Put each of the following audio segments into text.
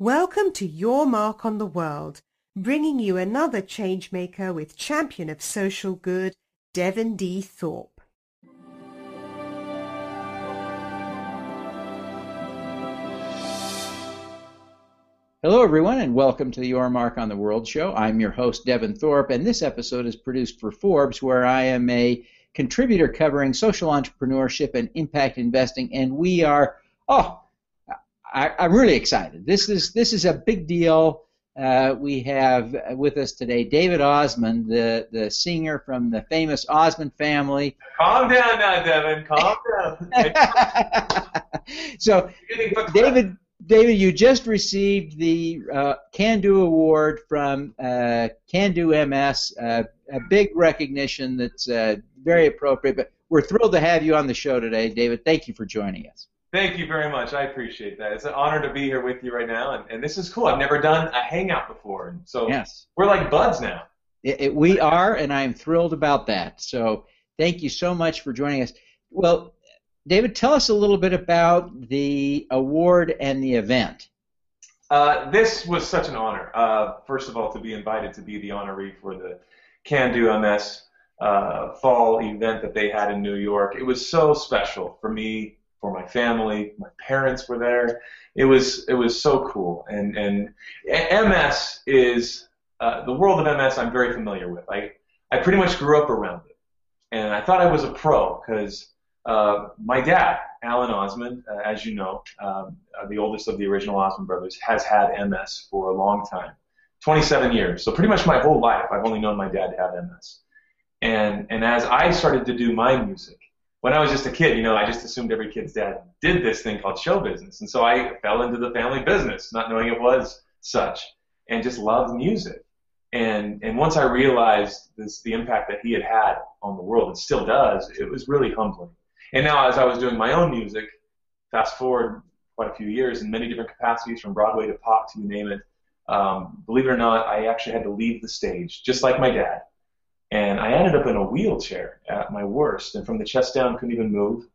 Welcome to Your Mark on the World, bringing you another changemaker with champion of social good, Devin D. Thorpe. Hello, everyone, and welcome to the Your Mark on the World show. I'm your host, Devin Thorpe, and this episode is produced for Forbes, where I am a contributor covering social entrepreneurship and impact investing, and we are, oh, I, am really excited. This is this is a big deal. Uh, we have with us today David Osmond, the the singer from the famous Osmond family. Calm down now, Devin. Calm down. so, David. David, you just received the uh, Can Do Award from uh, Can Do MS, uh, a big recognition that's uh, very appropriate. But we're thrilled to have you on the show today, David. Thank you for joining us. Thank you very much. I appreciate that. It's an honor to be here with you right now, and, and this is cool. I've never done a hangout before, and so yes. we're like buds now. It, it, we are, and I'm thrilled about that. So thank you so much for joining us. Well, David, tell us a little bit about the award and the event. Uh, this was such an honor. Uh, first of all, to be invited to be the honoree for the Can Do MS uh, fall event that they had in New York. It was so special for me for my family. My parents were there. It was it was so cool. And and MS is uh, the world of MS. I'm very familiar with. I I pretty much grew up around it, and I thought I was a pro because uh, my dad, Alan Osmond, uh, as you know, um, uh, the oldest of the original Osmond brothers, has had MS for a long time, 27 years. So pretty much my whole life, I've only known my dad to have MS. And and as I started to do my music, when I was just a kid, you know, I just assumed every kid's dad did this thing called show business. And so I fell into the family business, not knowing it was such, and just loved music. And, and once I realized this, the impact that he had had on the world, and still does, it was really humbling. And now, as I was doing my own music, fast forward quite a few years in many different capacities, from Broadway to pop to you name it, um, believe it or not, I actually had to leave the stage, just like my dad and I ended up in a wheelchair at my worst, and from the chest down, couldn't even move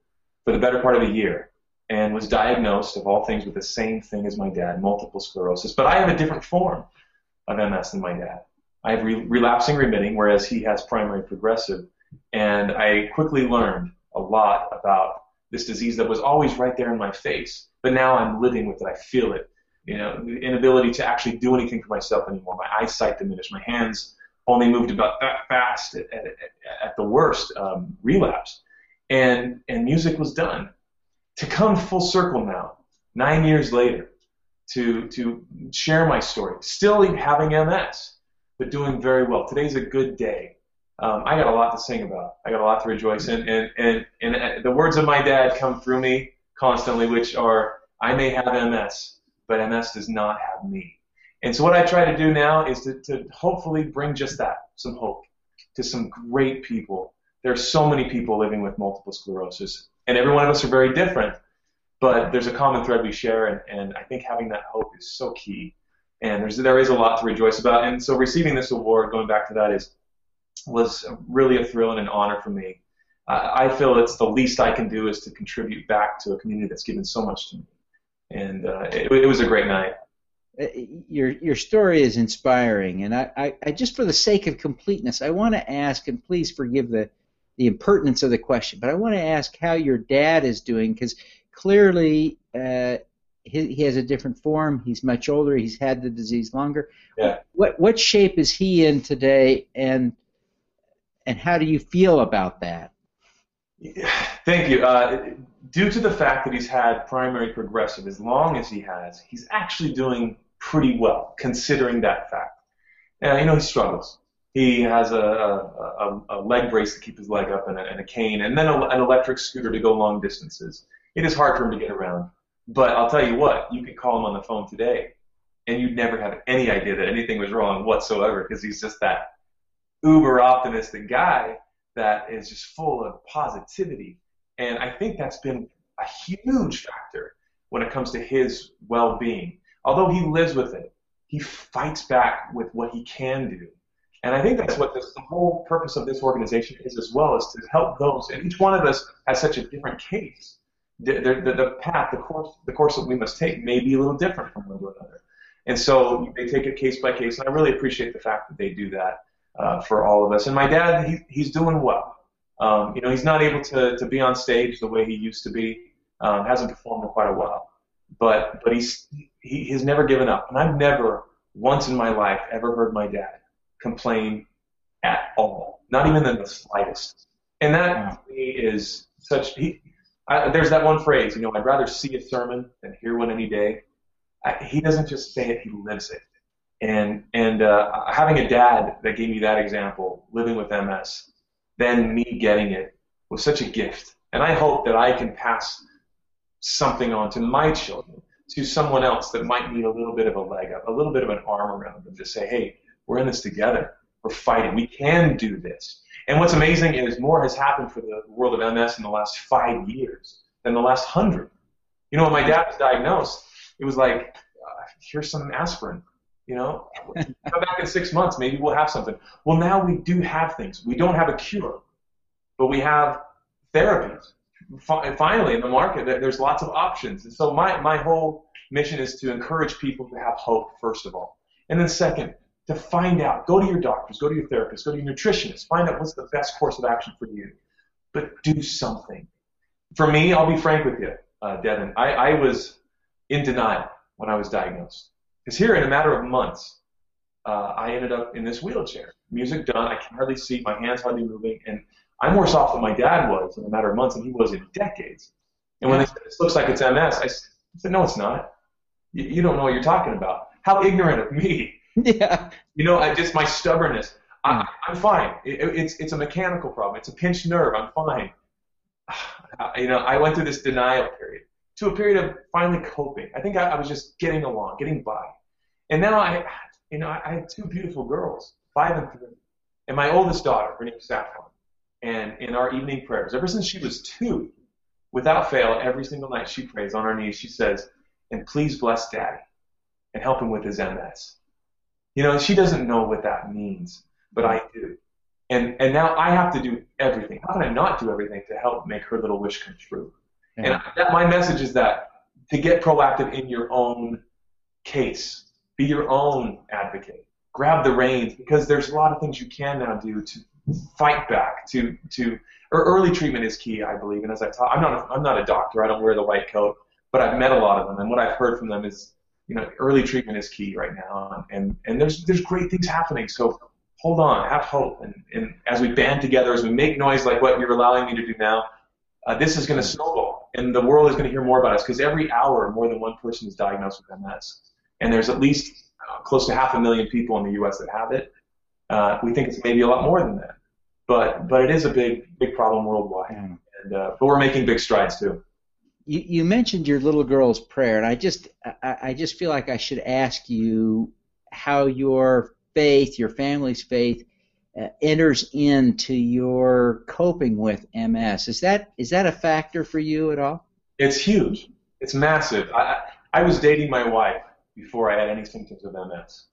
for the better part of a year, and was diagnosed, of all things, with the same thing as my dad, multiple sclerosis. But I have a different form of MS than my dad. I have re- relapsing remitting, whereas he has primary progressive. And I quickly learned a lot about this disease that was always right there in my face, but now I'm living with it. I feel it. You know, the inability to actually do anything for myself anymore. My eyesight diminished. My hands only moved about that fast at, at, at the worst um, relapse. And, and music was done. To come full circle now, nine years later, to, to share my story, still having MS, but doing very well. Today's a good day. Um, I got a lot to sing about. I got a lot to rejoice in. And, and, and uh, the words of my dad come through me constantly, which are, I may have MS, but MS does not have me. And so what I try to do now is to, to hopefully bring just that, some hope, to some great people. There are so many people living with multiple sclerosis, and every one of us are very different, but there's a common thread we share, and, and I think having that hope is so key. And there's there is a lot to rejoice about, and so receiving this award, going back to that, is was really a thrill and an honor for me. I feel it's the least I can do is to contribute back to a community that's given so much to me, and uh, it, it was a great night. Uh, your your story is inspiring, and I, I, I, just for the sake of completeness, I want to ask, and please forgive the the impertinence of the question, but I want to ask how your dad is doing because clearly uh, he, he has a different form. He's much older. He's had the disease longer. Yeah. What what shape is he in today, and and how do you feel about that? Thank you. Uh, due to the fact that he's had primary progressive as long as he has, he's actually doing pretty well, considering that fact. And you know he struggles. He has a, a, a leg brace to keep his leg up and a, and a cane, and then an electric scooter to go long distances. It is hard for him to get around. But I'll tell you what, you could call him on the phone today, and you'd never have any idea that anything was wrong whatsoever because he's just that uber optimistic guy that is just full of positivity. And I think that's been a huge factor when it comes to his well being although he lives with it, he fights back with what he can do. And I think that's what this, the whole purpose of this organization is as well, is to help those. And each one of us has such a different case. The, the, the path, the course, the course that we must take may be a little different from one to another. And so they take it case by case, and I really appreciate the fact that they do that uh, for all of us. And my dad, he, he's doing well. Um, you know, he's not able to, to be on stage the way he used to be. Um, hasn't performed in quite a while, but but he's he, he's never given up. And I've never once in my life ever heard my dad complain at all, not even in the slightest. And that wow. to me is such. He, I, there's that one phrase, you know, I'd rather see a sermon than hear one any day. I, he doesn't just say it; he lives it. And and uh, having a dad that gave me that example, living with MS, then me getting it was such a gift. And I hope that I can pass something on to my children, to someone else that might need a little bit of a leg up, a little bit of an arm around them to say, hey, we're in this together. We're fighting. We can do this. And what's amazing is more has happened for the world of MS in the last five years than the last hundred. You know, when my dad was diagnosed, it was like, uh, here's some aspirin. You know, come back in six months, maybe we'll have something. Well, now we do have things. We don't have a cure, but we have therapies finally in the market there's lots of options. And so my, my whole mission is to encourage people to have hope first of all. And then second to find out go to your doctors go to your therapist go to your nutritionist find out what's the best course of action for you. But do something. For me i'll be frank with you uh, devin. I, I was in denial when i was diagnosed. Because here in a matter of months uh, i ended up in this wheelchair. Music done i can hardly see my hands hardly moving and I'm worse off than my dad was in a matter of months than he was in decades. And when they said, this looks like it's MS, I said, no, it's not. You, you don't know what you're talking about. How ignorant of me. Yeah. You know, I just, my stubbornness. I, hmm. I'm fine. It, it's, it's a mechanical problem. It's a pinched nerve. I'm fine. You know, I went through this denial period to a period of finally coping. I think I, I was just getting along, getting by. And now I, you know, I, I have two beautiful girls, five and three. And my oldest daughter, her name is Saffron and in our evening prayers, ever since she was two, without fail, every single night she prays on her knees. She says, "And please bless Daddy and help him with his MS." You know, she doesn't know what that means, but I do. And and now I have to do everything. How can I not do everything to help make her little wish come true? Yeah. And that, my message is that to get proactive in your own case, be your own advocate, grab the reins because there's a lot of things you can now do to fight back to to or early treatment is key, I believe. And as I talk, I'm not a, I'm not a doctor. I don't wear the white coat, but I've met a lot of them, and what I've heard from them is, you know, early treatment is key right now, and and there's there's great things happening. So hold on, have hope, and and as we band together, as we make noise like what you're allowing me to do now, uh, this is going to snowball, and the world is going to hear more about us because every hour more than one person is diagnosed with MS, and there's at least uh, close to half a million people in the U.S. that have it. Uh, we think it's maybe a lot more than that but but it is a big big problem worldwide, yeah. and uh, but we're making big strides too. You, you mentioned your little girl's prayer, and I just I, I just feel like I should ask you how your faith, your family's faith, uh, enters into your coping with MS. Is that is that a factor for you at all? It's huge. It's massive. I I was dating my wife before I had any symptoms of MS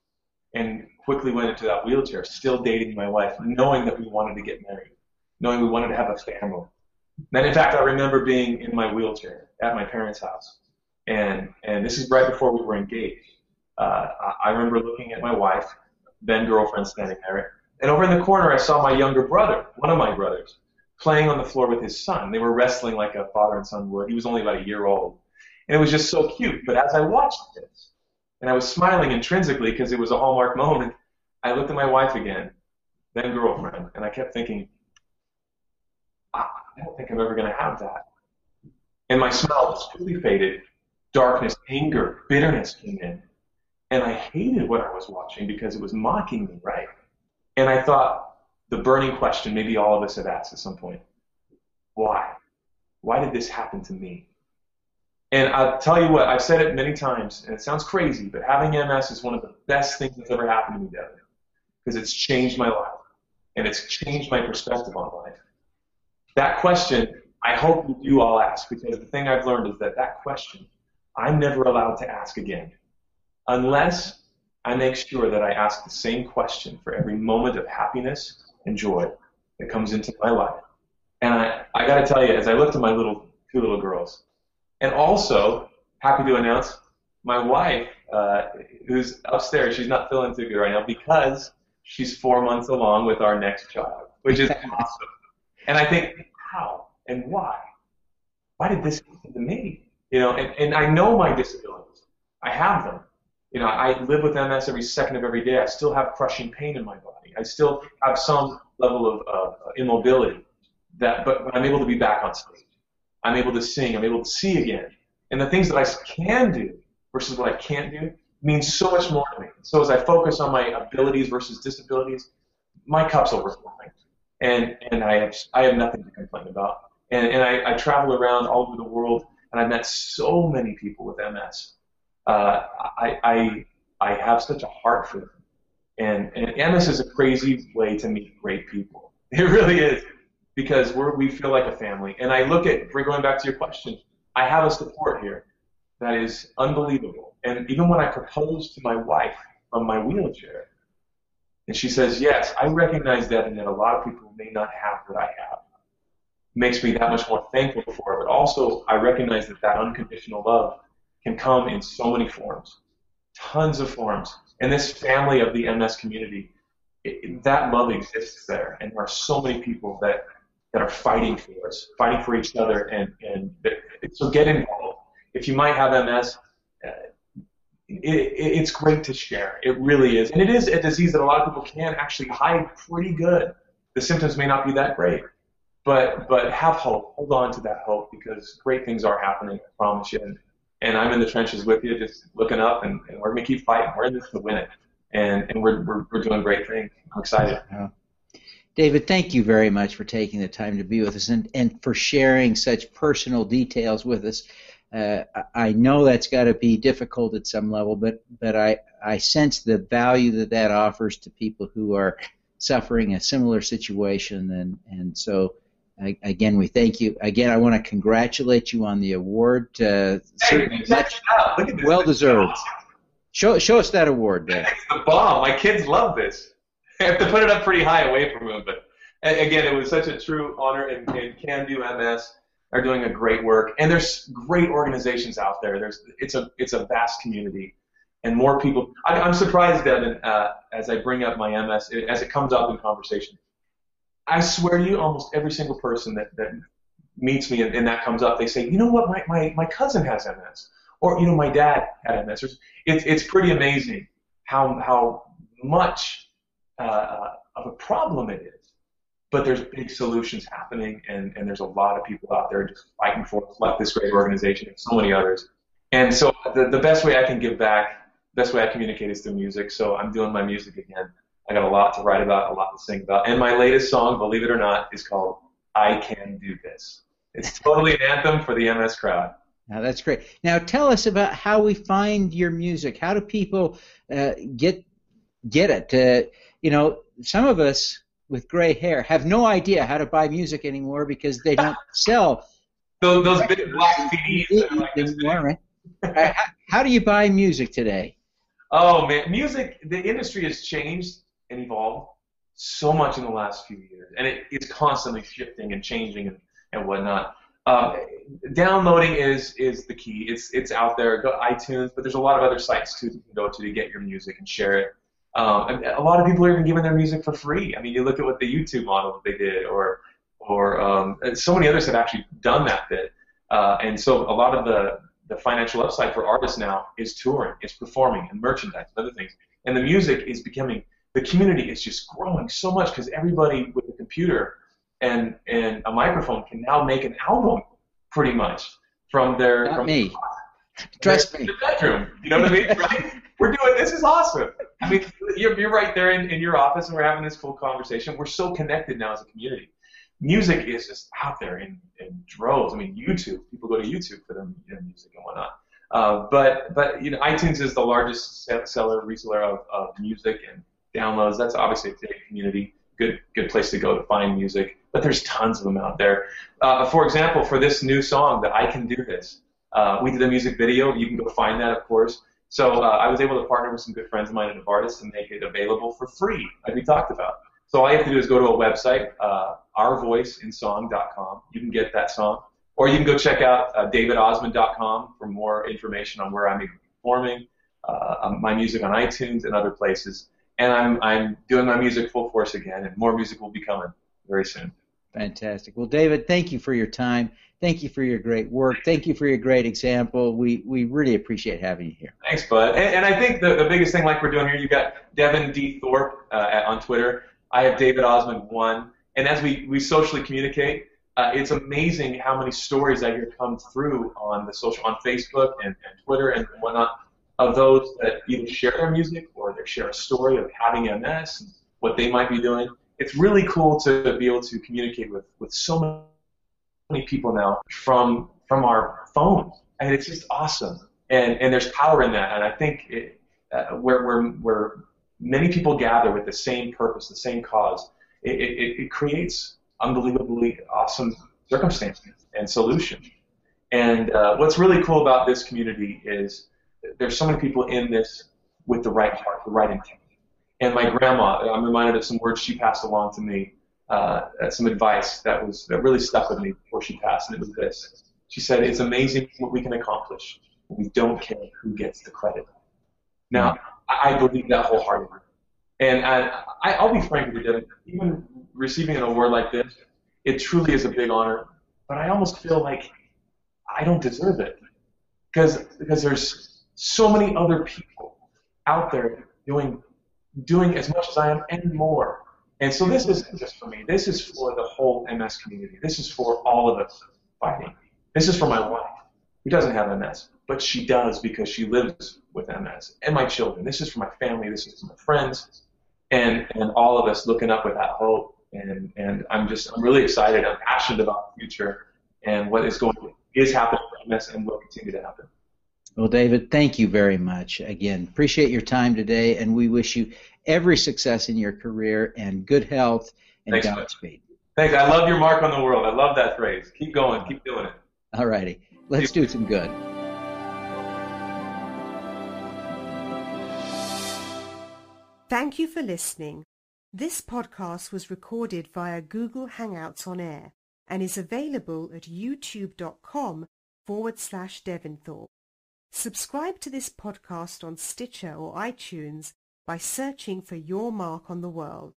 and quickly went into that wheelchair, still dating my wife, knowing that we wanted to get married, knowing we wanted to have a family. Then, in fact, I remember being in my wheelchair at my parents' house, and and this is right before we were engaged. Uh, I remember looking at my wife, then girlfriend, standing there, and over in the corner, I saw my younger brother, one of my brothers, playing on the floor with his son. They were wrestling like a father and son would. He was only about a year old, and it was just so cute. But as I watched this, and I was smiling intrinsically because it was a hallmark moment. I looked at my wife again, then girlfriend, and I kept thinking, I don't think I'm ever going to have that. And my smile just quickly faded. Darkness, anger, bitterness came in. And I hated what I was watching because it was mocking me, right? And I thought, the burning question maybe all of us have asked at some point why? Why did this happen to me? And I'll tell you what, I've said it many times, and it sounds crazy, but having MS is one of the best things that's ever happened to me, Devin, because it's changed my life, and it's changed my perspective on life. That question, I hope you all ask, because the thing I've learned is that that question, I'm never allowed to ask again, unless I make sure that I ask the same question for every moment of happiness and joy that comes into my life. And I, I got to tell you, as I looked at my little two little girls, and also, happy to announce, my wife uh, who's upstairs. She's not feeling too good right now because she's four months along with our next child, which is awesome. And I think, how and why? Why did this happen to me? You know, and, and I know my disabilities. I have them. You know, I live with MS every second of every day. I still have crushing pain in my body. I still have some level of uh, immobility. That, but when I'm able to be back on stage, I'm able to sing. I'm able to see again. And the things that I can do versus what I can't do means so much more to me. So as I focus on my abilities versus disabilities, my cup's overflowing, and and I have I have nothing to complain about. And and I, I travel around all over the world, and I've met so many people with MS. Uh, I I I have such a heart for them, and and MS is a crazy way to meet great people. It really is because we feel like a family. And I look at going back to your question, I have a support here that is unbelievable. And even when I propose to my wife from my wheelchair, and she says, Yes, I recognize that, and that a lot of people may not have what I have. makes me that much more thankful for it. But also, I recognize that that unconditional love can come in so many forms, tons of forms. And this family of the MS community, it, that love exists there. And there are so many people that, that are fighting for us, fighting for each other. And, and so get involved. If you might have MS, uh, it, it's great to share. It really is. And it is a disease that a lot of people can actually hide pretty good. The symptoms may not be that great. But, but have hope. Hold on to that hope because great things are happening, I promise you. And, and I'm in the trenches with you, just looking up, and, and we're to keep fighting. We're in this to win it. And, and we're, we're, we're doing great things. I'm excited. Yeah. David, thank you very much for taking the time to be with us and, and for sharing such personal details with us. Uh, I know that's got to be difficult at some level, but but I I sense the value that that offers to people who are suffering a similar situation, and and so again we thank you. Again, I want to congratulate you on the award. Uh, hey, much, well deserved. Show show us that award, Dave. It's the bomb. My kids love this. I have to put it up pretty high away from them, but again, it was such a true honor, and, and Can Do MS are doing a great work, and there's great organizations out there. There's it's a it's a vast community, and more people. I, I'm surprised, Devin, uh, as I bring up my MS, as it comes up in conversation. I swear to you, almost every single person that, that meets me and, and that comes up, they say, you know what, my, my, my cousin has MS, or you know, my dad had MS. It's it's pretty amazing how how much uh, of a problem it is but there's big solutions happening, and, and there's a lot of people out there just fighting for like this great organization and so many others. And so the, the best way I can give back, best way I communicate is through music. So I'm doing my music again. I got a lot to write about, a lot to sing about. And my latest song, believe it or not, is called I Can Do This. It's totally an anthem for the MS crowd. Now that's great. Now tell us about how we find your music. How do people uh, get get it? Uh, you know, some of us with gray hair have no idea how to buy music anymore because they don't sell those, those big black CDs anymore, right? how, how do you buy music today? Oh man, music. The industry has changed and evolved so much in the last few years, and it's constantly shifting and changing and, and whatnot. Um, downloading is is the key. It's it's out there. Go to iTunes, but there's a lot of other sites too you can go to to get your music and share it. Um, a lot of people are even giving their music for free. I mean, you look at what the YouTube model that they did, or or um, so many others have actually done that bit. Uh, and so a lot of the the financial upside for artists now is touring, is performing, and merchandise and other things. And the music is becoming the community is just growing so much because everybody with a computer and and a microphone can now make an album pretty much from their Not from me. Trust their, me. their bedroom. You know what I mean? Right? We're doing this is awesome. I mean, you're, you're right there in, in your office, and we're having this full conversation. We're so connected now as a community. Music is just out there in, in droves. I mean, YouTube. People go to YouTube for their music and whatnot. Uh, but but you know, iTunes is the largest seller reseller of, of music and downloads. That's obviously a community. Good good place to go to find music. But there's tons of them out there. Uh, for example, for this new song, that I can do this. Uh, we did a music video. You can go find that, of course. So uh, I was able to partner with some good friends of mine at Novartis to make it available for free, like we talked about. So all you have to do is go to a website, uh, ourvoiceinsong.com. You can get that song. Or you can go check out uh, davidosmond.com for more information on where I'm performing. uh, um, my music on iTunes and other places. And I'm I'm doing my music full force again, and more music will be coming very soon. Fantastic. Well, David, thank you for your time. Thank you for your great work. Thank you for your great example. We we really appreciate having you here. Thanks, Bud. And, and I think the, the biggest thing, like we're doing here, you've got Devin D. Thorpe uh, on Twitter. I have David Osmond one. And as we, we socially communicate, uh, it's amazing how many stories I hear come through on the social on Facebook and, and Twitter and whatnot of those that either share their music or they share a story of having MS and what they might be doing. It's really cool to be able to communicate with, with so many people now from from our phones, and it's just awesome. And and there's power in that, and I think it, uh, where where where many people gather with the same purpose, the same cause, it, it, it creates unbelievably awesome circumstances and solutions. And uh, what's really cool about this community is there's so many people in this with the right heart, the right intent. And my grandma, I'm reminded of some words she passed along to me, uh, some advice that was that really stuck with me before she passed, and it was this. She said, "It's amazing what we can accomplish. We don't care who gets the credit." Now, I believe that wholeheartedly. And I, I, will be frank with you, even receiving an award like this, it truly is a big honor. But I almost feel like I don't deserve it because because there's so many other people out there doing doing as much as I am and more. And so this isn't just for me. This is for the whole MS community. This is for all of us fighting. This is for my wife, who doesn't have MS, but she does because she lives with MS, and my children. This is for my family. This is for my friends, and and all of us looking up with that hope. And and I'm just I'm really excited. I'm passionate about the future and what is going is happening for MS and will continue to happen. Well, David, thank you very much. Again, appreciate your time today, and we wish you every success in your career and good health and Thanks, Godspeed. Thanks. I love your mark on the world. I love that phrase. Keep going. Keep doing it. All righty. Let's do some good. Thank you for listening. This podcast was recorded via Google Hangouts on Air and is available at youtube.com forward slash Devinthorpe. Subscribe to this podcast on Stitcher or iTunes by searching for Your Mark on the World.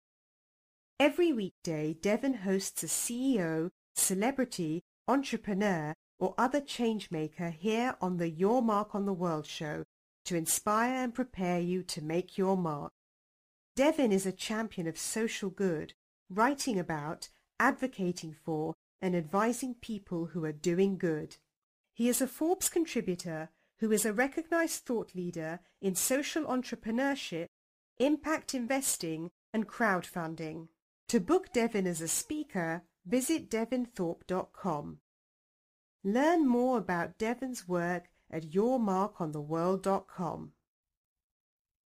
Every weekday, Devin hosts a CEO, celebrity, entrepreneur, or other changemaker here on the Your Mark on the World show to inspire and prepare you to make your mark. Devin is a champion of social good, writing about, advocating for, and advising people who are doing good. He is a Forbes contributor who is a recognized thought leader in social entrepreneurship, impact investing, and crowdfunding. To book Devin as a speaker, visit devinthorpe.com. Learn more about Devin's work at yourmarkontheworld.com.